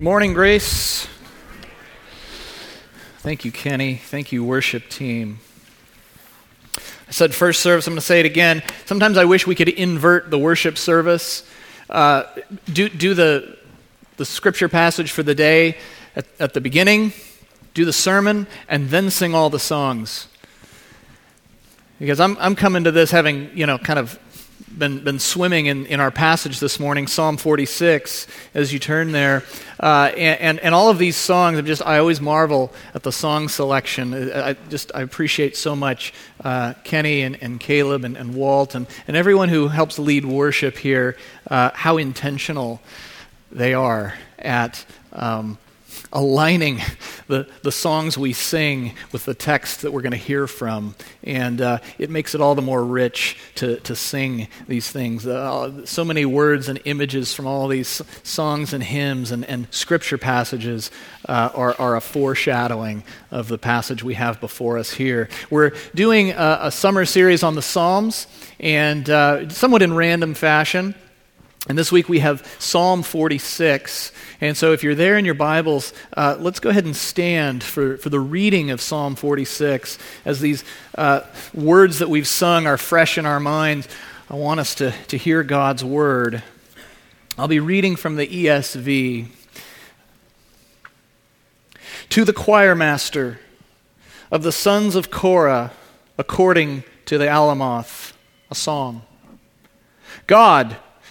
Morning, Grace. Thank you, Kenny. Thank you, worship team. I said first service, I'm going to say it again. Sometimes I wish we could invert the worship service. Uh, do, do the, the scripture passage for the day at, at the beginning, do the sermon, and then sing all the songs. Because I'm, I'm coming to this having, you know, kind of been, been swimming in, in our passage this morning, Psalm 46, as you turn there. Uh, and, and, and, all of these songs, I'm just, I always marvel at the song selection. I just, I appreciate so much uh, Kenny and, and Caleb and, and Walt and, and everyone who helps lead worship here, uh, how intentional they are at um, aligning the, the songs we sing with the text that we're going to hear from. And uh, it makes it all the more rich to, to sing these things. Uh, so many words and images from all these songs and hymns and, and scripture passages uh, are, are a foreshadowing of the passage we have before us here. We're doing a, a summer series on the Psalms, and uh, somewhat in random fashion. And this week we have Psalm 46. And so if you're there in your Bibles, uh, let's go ahead and stand for, for the reading of Psalm 46. As these uh, words that we've sung are fresh in our minds, I want us to, to hear God's word. I'll be reading from the ESV. To the choir master of the sons of Korah, according to the Alamoth, a song. God,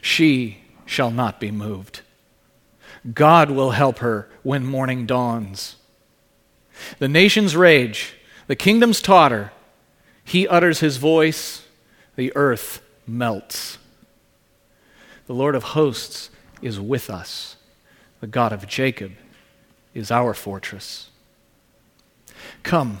She shall not be moved. God will help her when morning dawns. The nations rage, the kingdoms totter. He utters his voice, the earth melts. The Lord of hosts is with us. The God of Jacob is our fortress. Come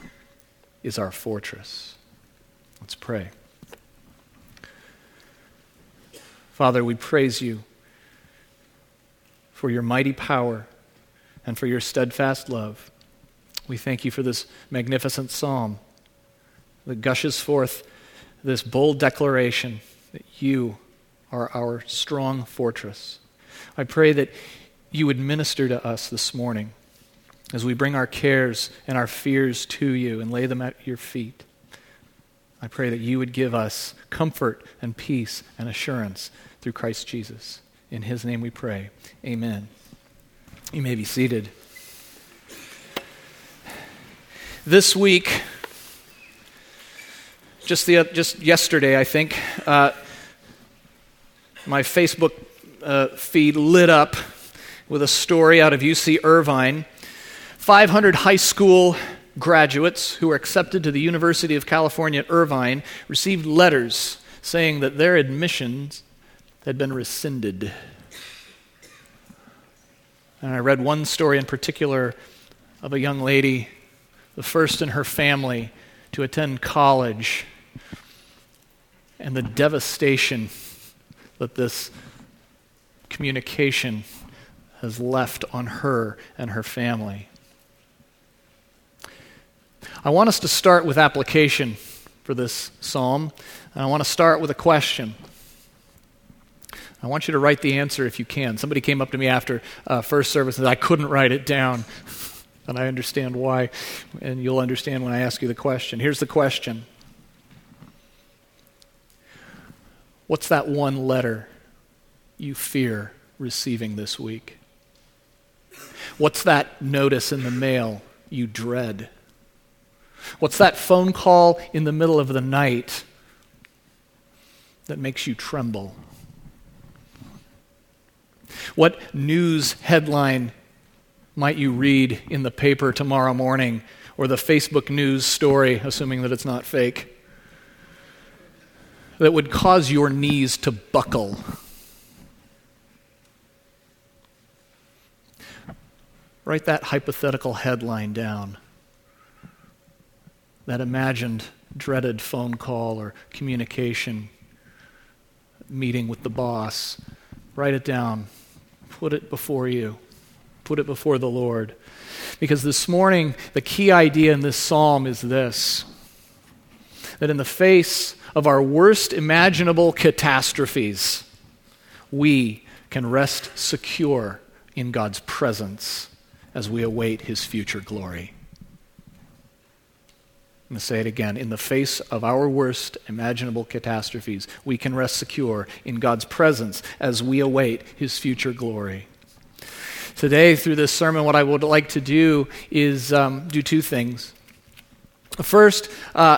is our fortress. Let's pray. Father, we praise you for your mighty power and for your steadfast love. We thank you for this magnificent psalm that gushes forth this bold declaration that you are our strong fortress. I pray that you would minister to us this morning as we bring our cares and our fears to you and lay them at your feet. I pray that you would give us comfort and peace and assurance through Christ Jesus. In his name we pray. Amen. You may be seated. This week, just, the, just yesterday, I think, uh, my Facebook uh, feed lit up with a story out of UC Irvine 500 high school graduates who were accepted to the University of California at Irvine received letters saying that their admissions had been rescinded. And I read one story in particular of a young lady, the first in her family to attend college, and the devastation that this communication has left on her and her family. I want us to start with application for this psalm. And I want to start with a question. I want you to write the answer if you can. Somebody came up to me after uh, first service and said, I couldn't write it down. and I understand why, and you'll understand when I ask you the question. Here's the question What's that one letter you fear receiving this week? What's that notice in the mail you dread? What's that phone call in the middle of the night that makes you tremble? What news headline might you read in the paper tomorrow morning or the Facebook news story, assuming that it's not fake, that would cause your knees to buckle? Write that hypothetical headline down. That imagined, dreaded phone call or communication meeting with the boss. Write it down. Put it before you. Put it before the Lord. Because this morning, the key idea in this psalm is this that in the face of our worst imaginable catastrophes, we can rest secure in God's presence as we await his future glory. I'm going to say it again. In the face of our worst imaginable catastrophes, we can rest secure in God's presence as we await his future glory. Today, through this sermon, what I would like to do is um, do two things. First, uh,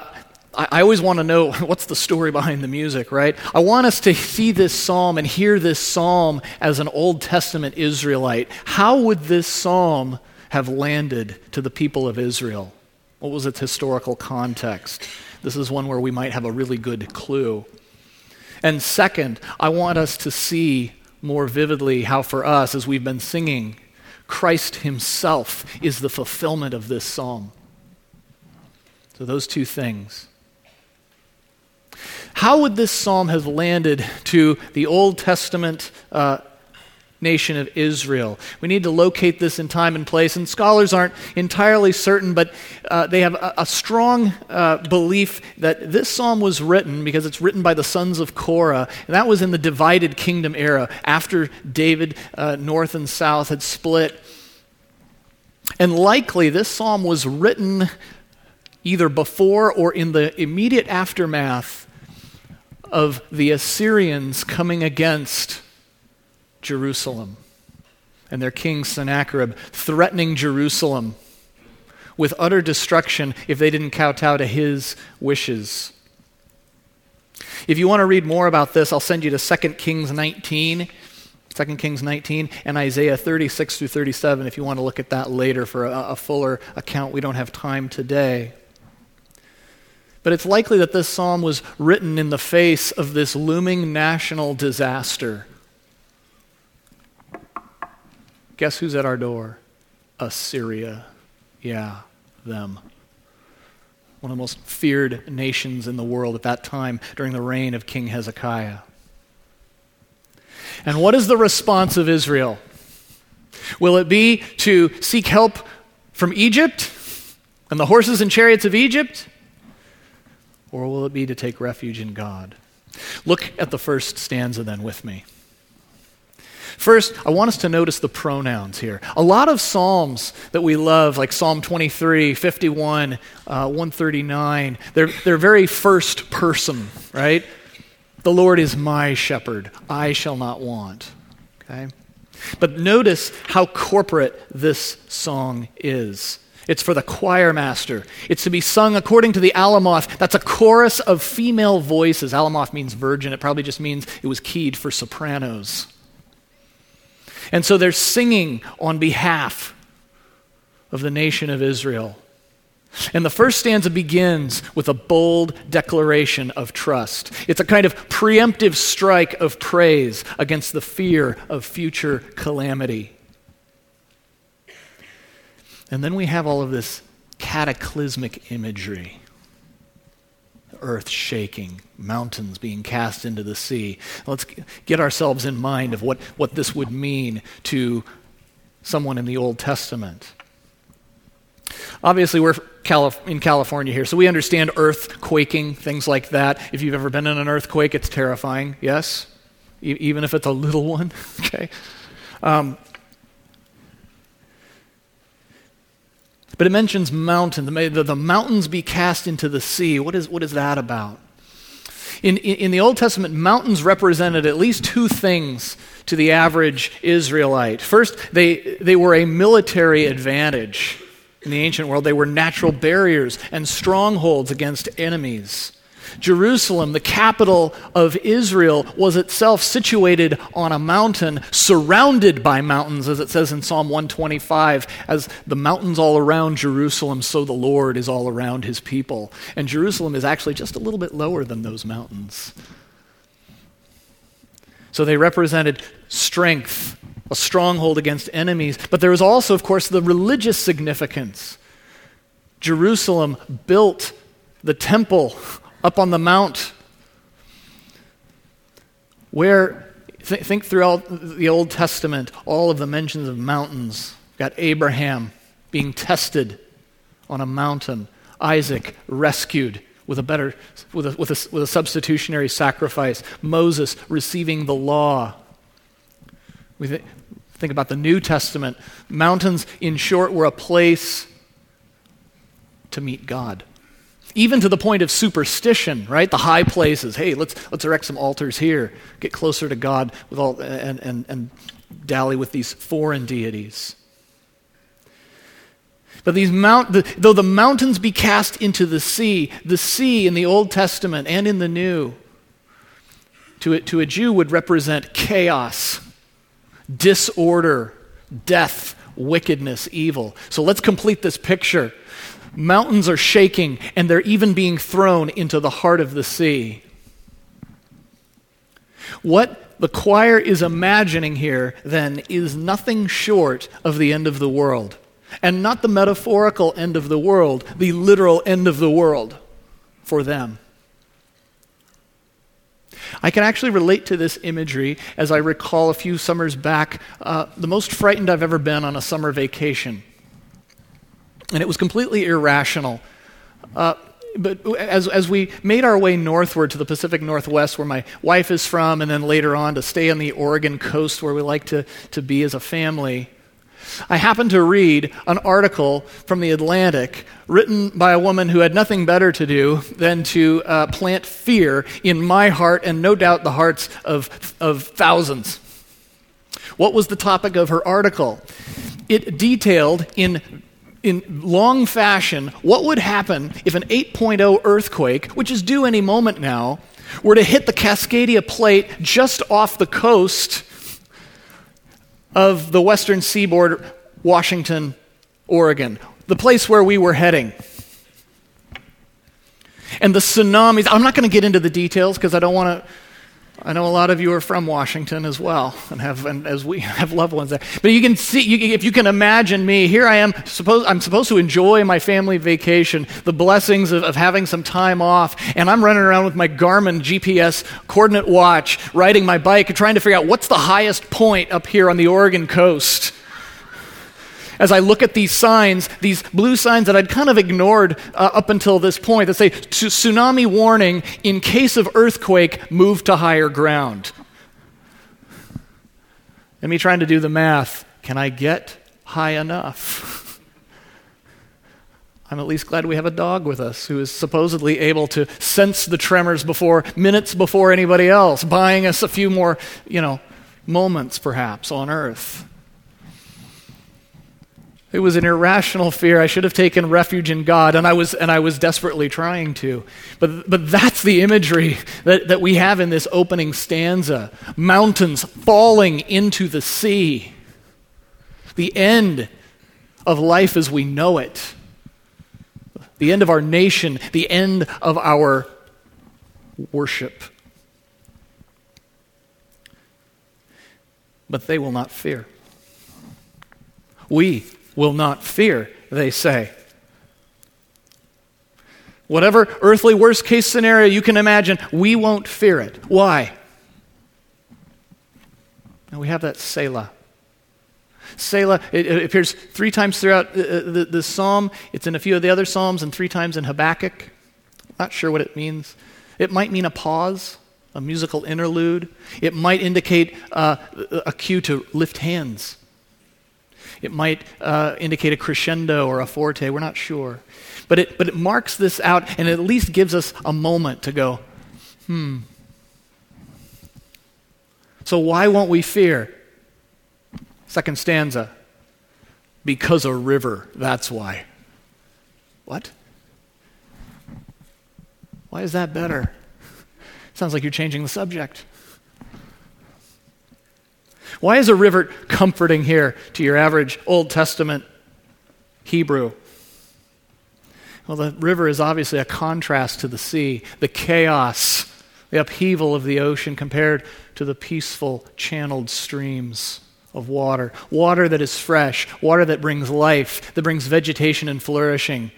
I, always want to know what's the story behind the music, right? I want us to see this psalm and hear this psalm as an Old Testament Israelite. How would this psalm have landed to the people of Israel? What was its historical context? This is one where we might have a really good clue. And second, I want us to see more vividly how, for us, as we've been singing, Christ Himself is the fulfillment of this psalm. So, those two things. How would this psalm have landed to the Old Testament uh, nation of Israel. We need to locate this in time and place, and scholars aren't entirely certain, but uh, they have a, a strong uh, belief that this psalm was written because it's written by the sons of Korah, and that was in the divided kingdom era after David, uh, north and south, had split. And likely this psalm was written either before or in the immediate aftermath of the Assyrians coming against Jerusalem and their king Sennacherib threatening Jerusalem with utter destruction if they didn't kowtow to his wishes. If you want to read more about this, I'll send you to 2 Kings 19. 2 Kings 19 and Isaiah 36 through 37 if you want to look at that later for a, a fuller account. We don't have time today. But it's likely that this psalm was written in the face of this looming national disaster Guess who's at our door? Assyria. Yeah, them. One of the most feared nations in the world at that time during the reign of King Hezekiah. And what is the response of Israel? Will it be to seek help from Egypt and the horses and chariots of Egypt? Or will it be to take refuge in God? Look at the first stanza then with me. First, I want us to notice the pronouns here. A lot of Psalms that we love, like Psalm 23, 51, uh, 139, they're, they're very first person, right? The Lord is my shepherd, I shall not want. Okay? But notice how corporate this song is. It's for the choir master. It's to be sung according to the Alamoth. That's a chorus of female voices. Alamoth means virgin. It probably just means it was keyed for sopranos. And so they're singing on behalf of the nation of Israel. And the first stanza begins with a bold declaration of trust. It's a kind of preemptive strike of praise against the fear of future calamity. And then we have all of this cataclysmic imagery earth shaking, mountains being cast into the sea. Let's get ourselves in mind of what, what this would mean to someone in the Old Testament. Obviously, we're in California here, so we understand earth quaking, things like that. If you've ever been in an earthquake, it's terrifying, yes? E- even if it's a little one, okay? Um, But it mentions mountains. May the, mountains be cast into the sea. What is, what is that about? In, in, in, the Old Testament, mountains represented at least two things to the average Israelite. First, they, they were a military advantage. In the ancient world, they were natural barriers and strongholds against enemies. Jerusalem, the capital of Israel, was itself situated on a mountain, surrounded by mountains, as it says in Psalm 125, as the mountains all around Jerusalem, so the Lord is all around his people. And Jerusalem is actually just a little bit lower than those mountains. So they represented strength, a stronghold against enemies. But there was also, of course, the religious significance. Jerusalem built the temple up on the mount where th- think throughout the Old Testament, all of the mentions of mountains. Got Abraham being tested on a mountain, Isaac rescued with a better with a, with a, with a substitutionary sacrifice, Moses receiving the law. We th- think about the New Testament. Mountains, in short, were a place to meet God even to the point of superstition, right? The high places. Hey, let's, let's erect some altars here, get closer to God with all, and, and, and dally with these foreign deities. But these mount, the, though the mountains be cast into the sea, the sea in the Old Testament and in the New, to a, to a Jew would represent chaos, disorder, death, wickedness, evil. So let's complete this picture. Mountains are shaking, and they're even being thrown into the heart of the sea. What the choir is imagining here, then, is nothing short of the end of the world. And not the metaphorical end of the world, the literal end of the world for them. I can actually relate to this imagery as I recall a few summers back uh, the most frightened I've ever been on a summer vacation and it was completely irrational. Uh, but as, as we made our way northward to the Pacific Northwest, where my wife is from, and then later on to stay on the Oregon coast where we like to, to be as a family, I happened to read an article from the Atlantic written by a woman who had nothing better to do than to uh, plant fear in my heart and no doubt the hearts of, of thousands. What was the topic of her article? It detailed in in long fashion what would happen if an 8.0 earthquake, which is due any moment now, were to hit the Cascadia Plate just off the coast of the western seaboard, Washington, Oregon, the place where we were heading. And the tsunamis, I'm not going to get into the details because I don't want to I know a lot of you are from Washington as well, and have and as we have loved ones there. But you can see, you, if you can imagine me, here I am. Suppose I'm supposed to enjoy my family vacation, the blessings of, of having some time off, and I'm running around with my Garmin GPS coordinate watch, riding my bike, trying to figure out what's the highest point up here on the Oregon coast as I look at these signs, these blue signs that I'd kind of ignored uh, up until this point that say tsunami warning in case of earthquake, move to higher ground. And me trying to do the math can I get high enough? I'm at least glad we have a dog with us who is supposedly able to sense the tremors before minutes before anybody else, buying us a few more, you know, moments perhaps on earth. It was an irrational fear. I should have taken refuge in God, and I was, and I was desperately trying to. But, but that's the imagery that, that we have in this opening stanza mountains falling into the sea. The end of life as we know it. The end of our nation. The end of our worship. But they will not fear. We will not fear, they say. Whatever earthly worst case scenario you can imagine, we won't fear it. Why? And we have that Selah. Selah, it, it appears three times throughout uh, uh, the, the, psalm. It's in a few of the other psalms and three times in Habakkuk. Not sure what it means. It might mean a pause, a musical interlude. It might indicate uh, a cue to lift hands it might uh, indicate a crescendo or a forte. We're not sure. But it, but it marks this out and it at least gives us a moment to go, Hmm. So, why won't we fear? Second stanza. Because a river, that's why. What? Why is that better? Sounds like you're changing the subject. Why is a river comforting here to your average Old Testament Hebrew? Well, the river is obviously a contrast to the sea, the chaos, the upheaval of the ocean compared to the peaceful, channeled streams of water. Water that is fresh, water that brings life, that brings vegetation and flourishing.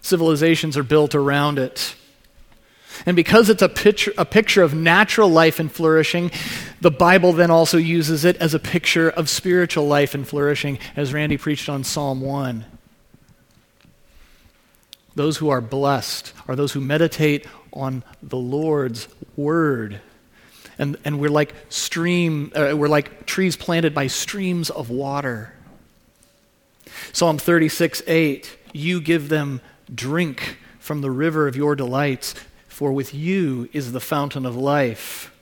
Civilizations are built around it. And because it's a picture, a picture of natural life and flourishing, the Bible then also uses it as a picture of spiritual life and flourishing, as Randy preached on Psalm 1. Those who are blessed are those who meditate on the Lord's word. And, and we're like stream, uh, we're like trees planted by streams of water. Psalm 36, 8, you give them drink from the river of your delights, for with you is the fountain of life.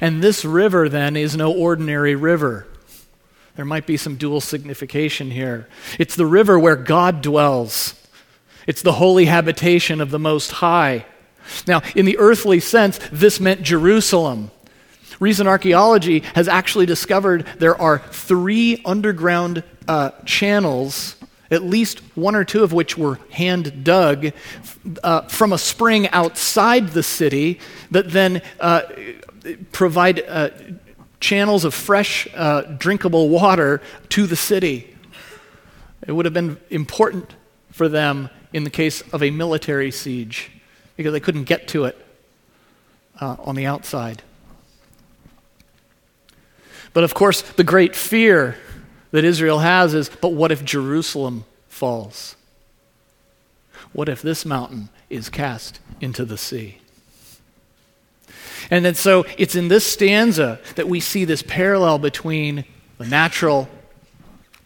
And this river, then, is no ordinary river. There might be some dual signification here. It's the river where God dwells, it's the holy habitation of the Most High. Now, in the earthly sense, this meant Jerusalem. Recent archaeology has actually discovered there are three underground uh, channels, at least one or two of which were hand dug uh, from a spring outside the city that then uh, provide uh, channels of fresh, uh, drinkable water to the city. It would have been important for them in the case of a military siege because they couldn't get to it uh, on the outside. But of course, the great fear that Israel has is but what if Jerusalem falls? What if this mountain is cast into the sea? And then so it's in this stanza that we see this parallel between the natural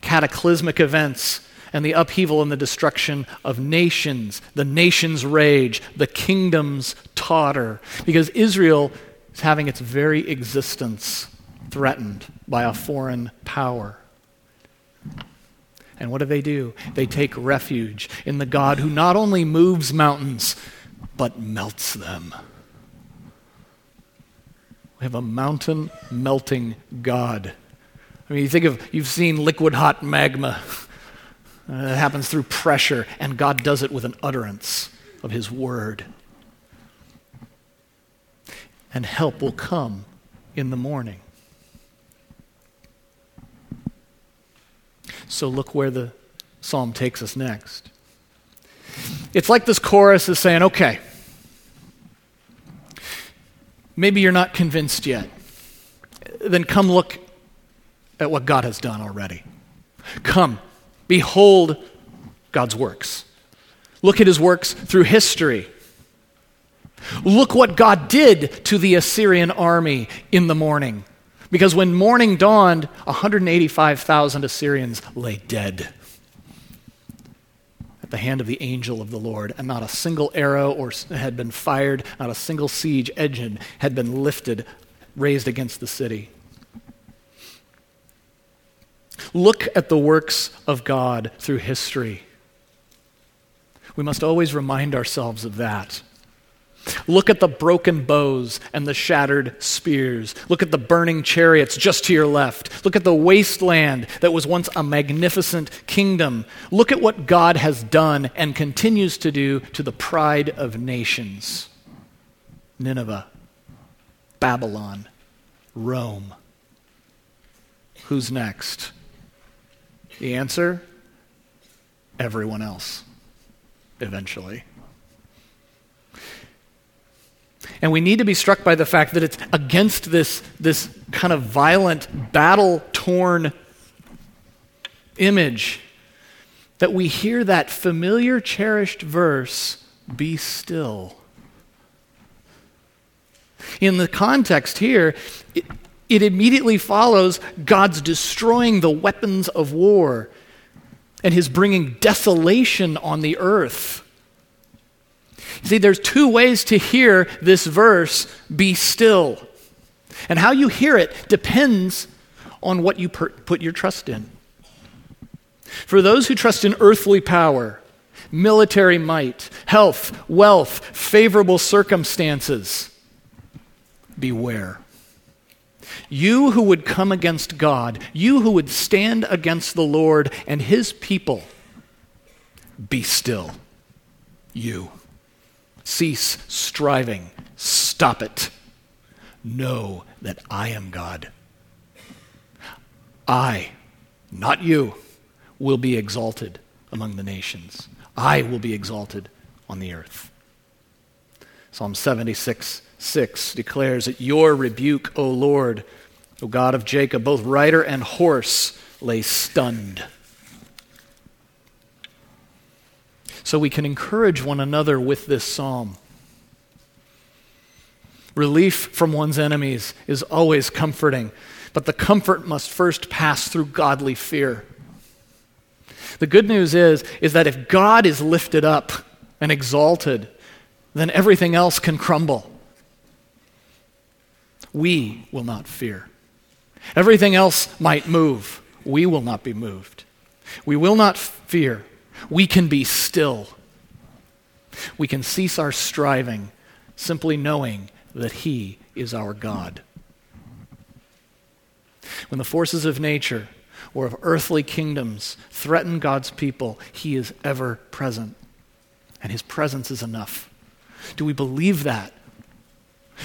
cataclysmic events and the upheaval and the destruction of nations, the nations rage, the kingdoms totter, because Israel is having its very existence threatened by a foreign power. And what do they do? They take refuge in the God who not only moves mountains, but melts them. We have a mountain melting God. I mean, you think of, you've seen liquid hot magma. Uh, it happens through pressure, and God does it with an utterance of His word. And help will come in the morning. So look where the psalm takes us next. It's like this chorus is saying, okay, Maybe you're not convinced yet. Then come look at what God has done already. Come, behold God's works. Look at his works through history. Look what God did to the Assyrian army in the morning. Because when morning dawned, 185,000 Assyrians lay dead at the hand of the angel of the Lord, and not a single arrow or had been fired, not a single siege engine had been lifted, raised against the city. Look at the works of God through history. We must always remind ourselves of that. Look at the broken bows and the shattered spears. Look at the burning chariots just to your left. Look at the wasteland that was once a magnificent kingdom. Look at what God has done and continues to do to the pride of nations Nineveh, Babylon, Rome. Who's next? The answer everyone else, eventually. And we need to be struck by the fact that it's against this, this kind of violent, battle torn image that we hear that familiar, cherished verse be still. In the context here, it, it immediately follows God's destroying the weapons of war and his bringing desolation on the earth. See, there's two ways to hear this verse be still. And how you hear it depends on what you per- put your trust in. For those who trust in earthly power, military might, health, wealth, favorable circumstances, beware. You who would come against God, you who would stand against the Lord and his people, be still. You. Cease striving. Stop it. Know that I am God. I, not you, will be exalted among the nations. I will be exalted on the earth. Psalm 76 6 declares that your rebuke, O Lord, O God of Jacob, both rider and horse lay stunned. So we can encourage one another with this psalm. Relief from one's enemies is always comforting, but the comfort must first pass through godly fear. The good news is, is that if God is lifted up and exalted, then everything else can crumble. We will not fear. Everything else might move. We will not be moved. We will not fear. We can be still. We can cease our striving simply knowing that He is our God. When the forces of nature or of earthly kingdoms threaten God's people, He is ever present. And His presence is enough. Do we believe that?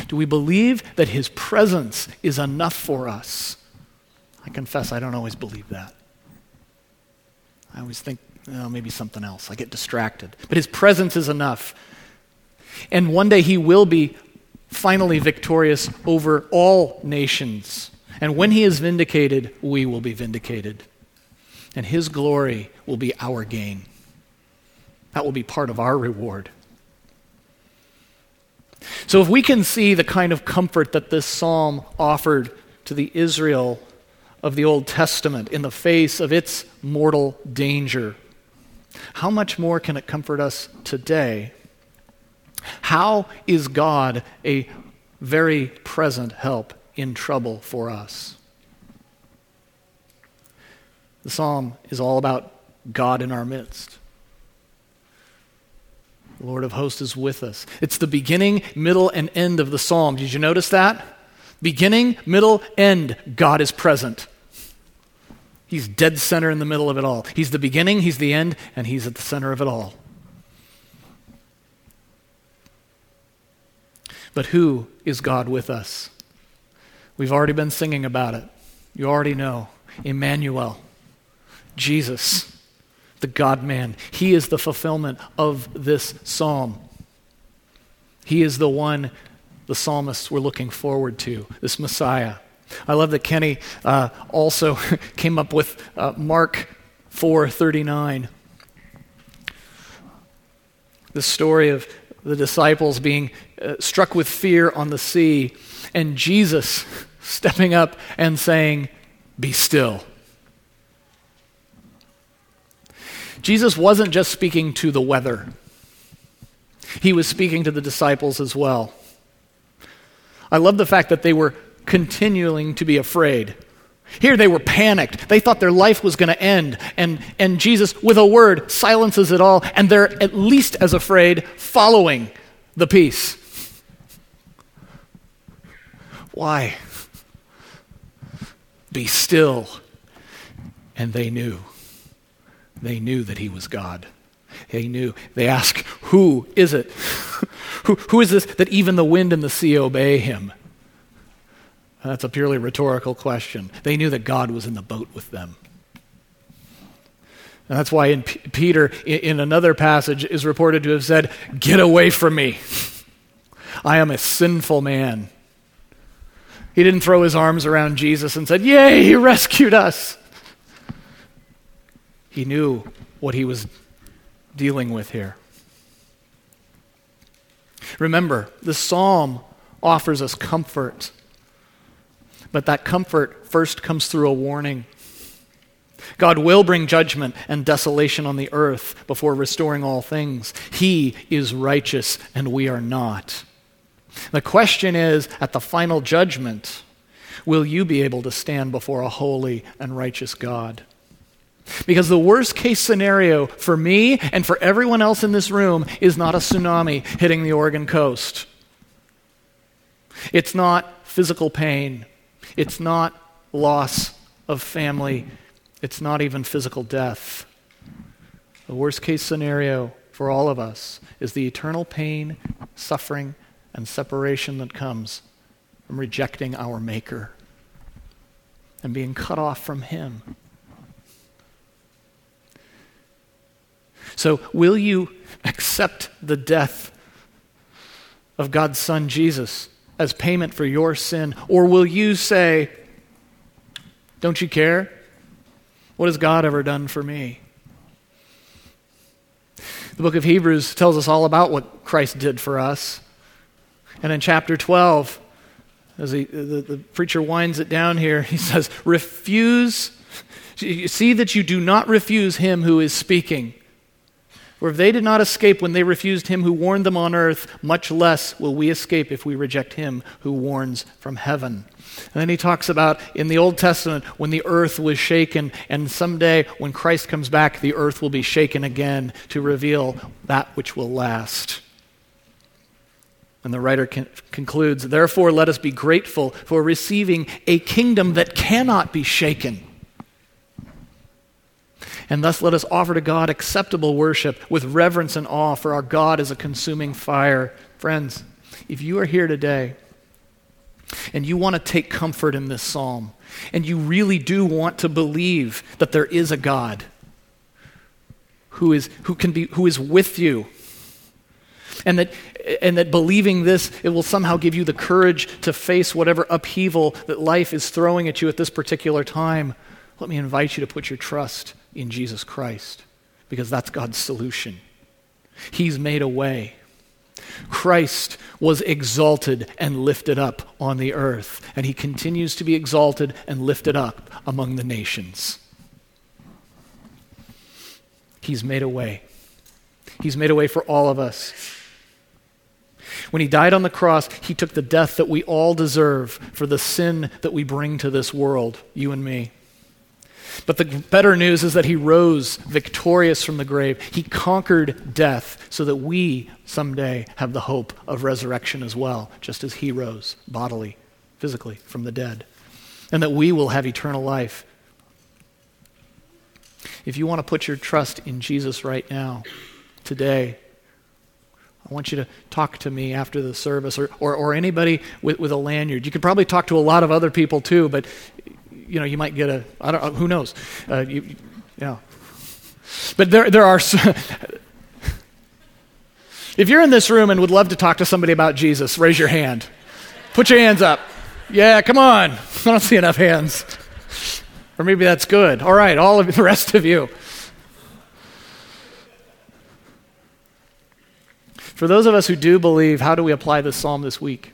Do we believe that His presence is enough for us? I confess I don't always believe that. I always think, maybe something else. I get distracted. But His presence is enough. And one day He will be finally victorious over all nations. And when He is vindicated, we will be vindicated. And His glory will be our gain. That will be part of our reward. So, if we can see the kind of comfort that this psalm offered to the Israel of the Old Testament in the face of its mortal danger, how much more can it comfort us today? How is God a very present help in trouble for us? The psalm is all about God in our midst. The Lord of hosts is with us. It's the beginning, middle, and end of the psalm. Did you notice that? Beginning, middle, end. God is present. He's dead center in the middle of it all. He's the beginning, He's the end, and He's at the center of it all. But who is God with us? We've already been singing about it. You already know. Emmanuel, Jesus the God man. He is the fulfillment of this psalm. He is the one the psalmists were looking forward to, this Messiah. I love that Kenny uh, also came up with uh, Mark 4:39. The story of the disciples being uh, struck with fear on the sea, and Jesus stepping up and saying, Be still. Jesus wasn't just speaking to the weather, he was speaking to the disciples as well. I love the fact that they were continuing to be afraid. Here they were panicked. They thought their life was going to end. And, and Jesus, with a word, silences it all. And they're at least as afraid following the peace. Why? Be still. And they knew. They knew that he was God. They knew. They asked, Who is it? who, who is this that even the wind and the sea obey him? That's a purely rhetorical question. They knew that God was in the boat with them. And that's why in P- Peter, in, in another passage, is reported to have said, Get away from me. I am a sinful man. He didn't throw his arms around Jesus and said, Yay, he rescued us. He knew what he was dealing with here. Remember, the psalm offers us comfort, but that comfort first comes through a warning. God will bring judgment and desolation on the earth before restoring all things. He is righteous and we are not. The question is at the final judgment, will you be able to stand before a holy and righteous God? Because the worst case scenario for me and for everyone else in this room is not a tsunami hitting the Oregon coast. It's not physical pain. It's not loss of family. It's not even physical death. The worst case scenario for all of us is the eternal pain, suffering, and separation that comes from rejecting our Maker and being cut off from Him. So, will you accept the death of God's Son Jesus as payment for your sin? Or will you say, Don't you care? What has God ever done for me? The book of Hebrews tells us all about what Christ did for us. And in chapter 12, as he, the, the preacher winds it down here, he says, Refuse, see that you do not refuse him who is speaking. For if they did not escape when they refused him who warned them on earth, much less will we escape if we reject him who warns from heaven. And then he talks about in the Old Testament when the earth was shaken, and someday when Christ comes back, the earth will be shaken again to reveal that which will last. And the writer con- concludes Therefore, let us be grateful for receiving a kingdom that cannot be shaken and thus let us offer to God acceptable worship with reverence and awe, for our God is a consuming fire. Friends, if you are here today and you want to take comfort in this psalm, and you really do want to believe that there is a God who is, who can be, who is with you, and that, and that believing this, it will somehow give you the courage to face whatever upheaval that life is throwing at you at this particular time, let me invite you to put your trust in Jesus Christ because that's God's solution. He's made a way. Christ was exalted and lifted up on the earth, and he continues to be exalted and lifted up among the nations. He's made a way. He's made a way for all of us. When he died on the cross, he took the death that we all deserve for the sin that we bring to this world, you and me. But the better news is that he rose victorious from the grave. He conquered death so that we someday have the hope of resurrection as well, just as he rose bodily, physically from the dead, and that we will have eternal life. If you want to put your trust in Jesus right now, today, I want you to talk to me after the service or, or, or anybody with, with a lanyard. You could probably talk to a lot of other people too, but you know, you might get a, I don't, who knows? Uh, you, yeah. But there, there are, if you're in this room and would love to talk to somebody about Jesus, raise your hand. Put your hands up. Yeah, come on. I don't see enough hands. Or maybe that's good. All right, all of the rest of you. For those of us who do believe, how do we apply this psalm this week?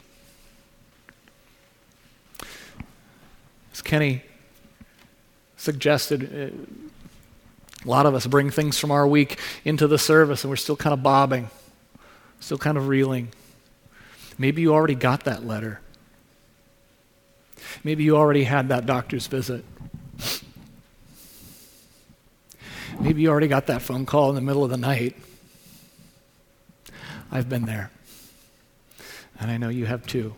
Kenny suggested, uh, a lot of us bring things from our week into the service and we're still kind of bobbing, still kind of reeling. Maybe you already got that letter. Maybe you already had that doctor's visit. Maybe you already got that phone call in the middle of the night. I've been there. And I know you have too.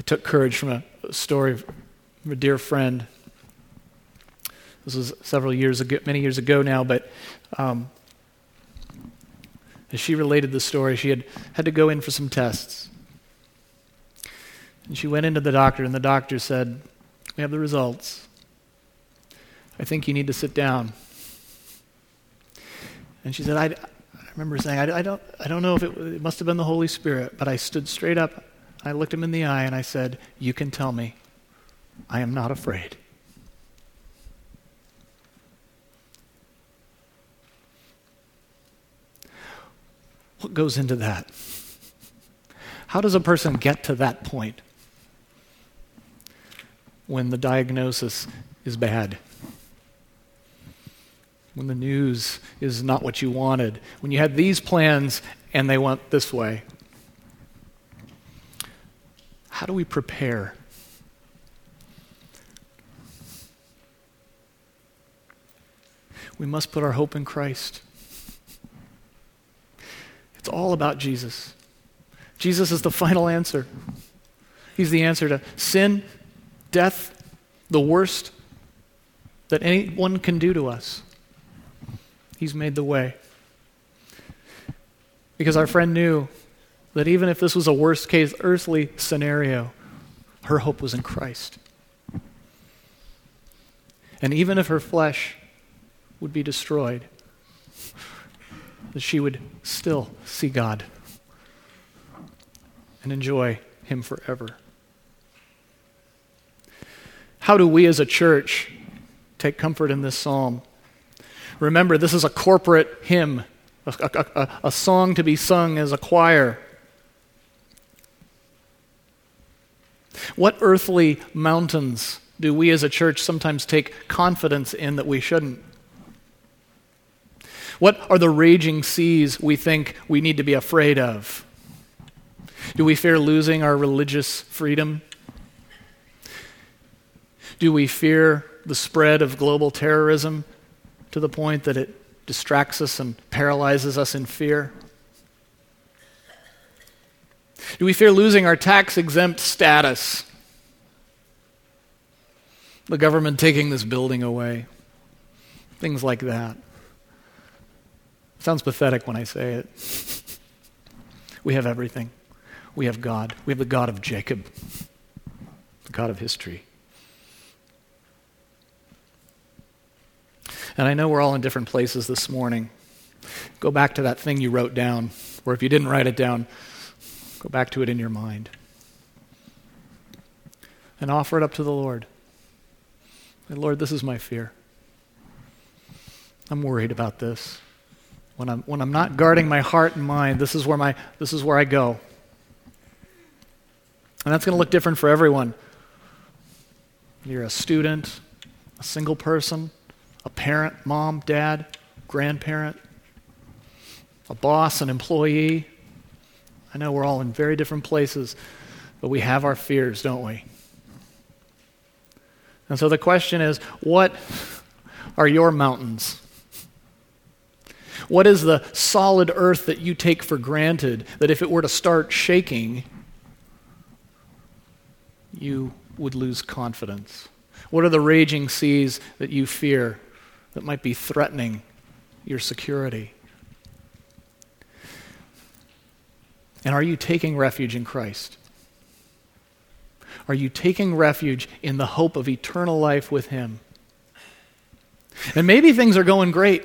I took courage from a story from a dear friend. This was several years ago, many years ago now, but um, as she related the story, she had had to go in for some tests. And she went into the doctor, and the doctor said, We have the results. I think you need to sit down. And she said, I, I remember saying, I, I, don't, I don't know if it, it must have been the Holy Spirit, but I stood straight up I looked him in the eye and I said, You can tell me. I am not afraid. What goes into that? How does a person get to that point when the diagnosis is bad? When the news is not what you wanted? When you had these plans and they went this way? How do we prepare? We must put our hope in Christ. It's all about Jesus. Jesus is the final answer. He's the answer to sin, death, the worst that anyone can do to us. He's made the way. Because our friend knew that even if this was a worst case earthly scenario, her hope was in Christ. And even if her flesh would be destroyed, that she would still see God and enjoy Him forever. How do we as a church take comfort in this psalm? Remember, this is a corporate hymn, a, a, a, a song to be sung as a choir. What earthly mountains do we as a church sometimes take confidence in that we shouldn't? What are the raging seas we think we need to be afraid of? Do we fear losing our religious freedom? Do we fear the spread of global terrorism to the point that it distracts us and paralyzes us in fear? Do we fear losing our tax exempt status? The government taking this building away? Things like that. Sounds pathetic when I say it. We have everything. We have God. We have the God of Jacob, the God of history. And I know we're all in different places this morning. Go back to that thing you wrote down, or if you didn't write it down, go back to it in your mind. And offer it up to the Lord. Lord, this is my fear. I'm worried about this. When I'm, when I'm not guarding my heart and mind, this is where, my, this is where I go. And that's going to look different for everyone. You're a student, a single person, a parent, mom, dad, grandparent, a boss, an employee. I know we're all in very different places, but we have our fears, don't we? And so the question is what are your mountains? What is the solid earth that you take for granted that if it were to start shaking, you would lose confidence? What are the raging seas that you fear that might be threatening your security? And are you taking refuge in Christ? Are you taking refuge in the hope of eternal life with Him? And maybe things are going great.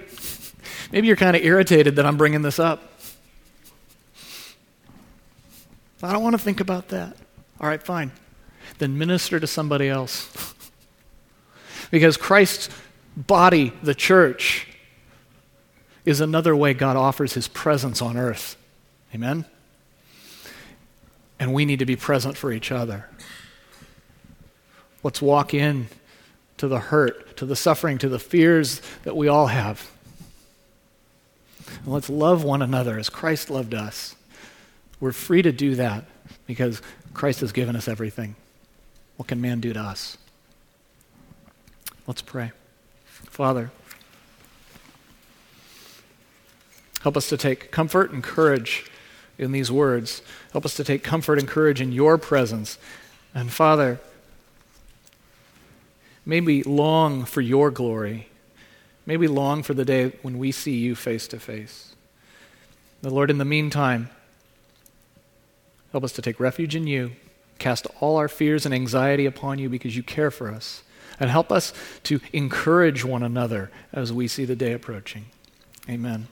Maybe you're kind of irritated that I'm bringing this up. I don't want to think about that. All right, fine. Then minister to somebody else. because Christ's body, the church, is another way God offers his presence on earth. Amen? And we need to be present for each other. Let's walk in to the hurt, to the suffering, to the fears that we all have. And let's love one another as Christ loved us. We're free to do that because Christ has given us everything. What can man do to us? Let's pray. Father, help us to take comfort and courage in these words. Help us to take comfort and courage in your presence. And Father, may we long for your glory. May we long for the day when we see you face to face. The Lord, in the meantime, help us to take refuge in you, cast all our fears and anxiety upon you because you care for us and help us to encourage one another as we see the day approaching. Amen.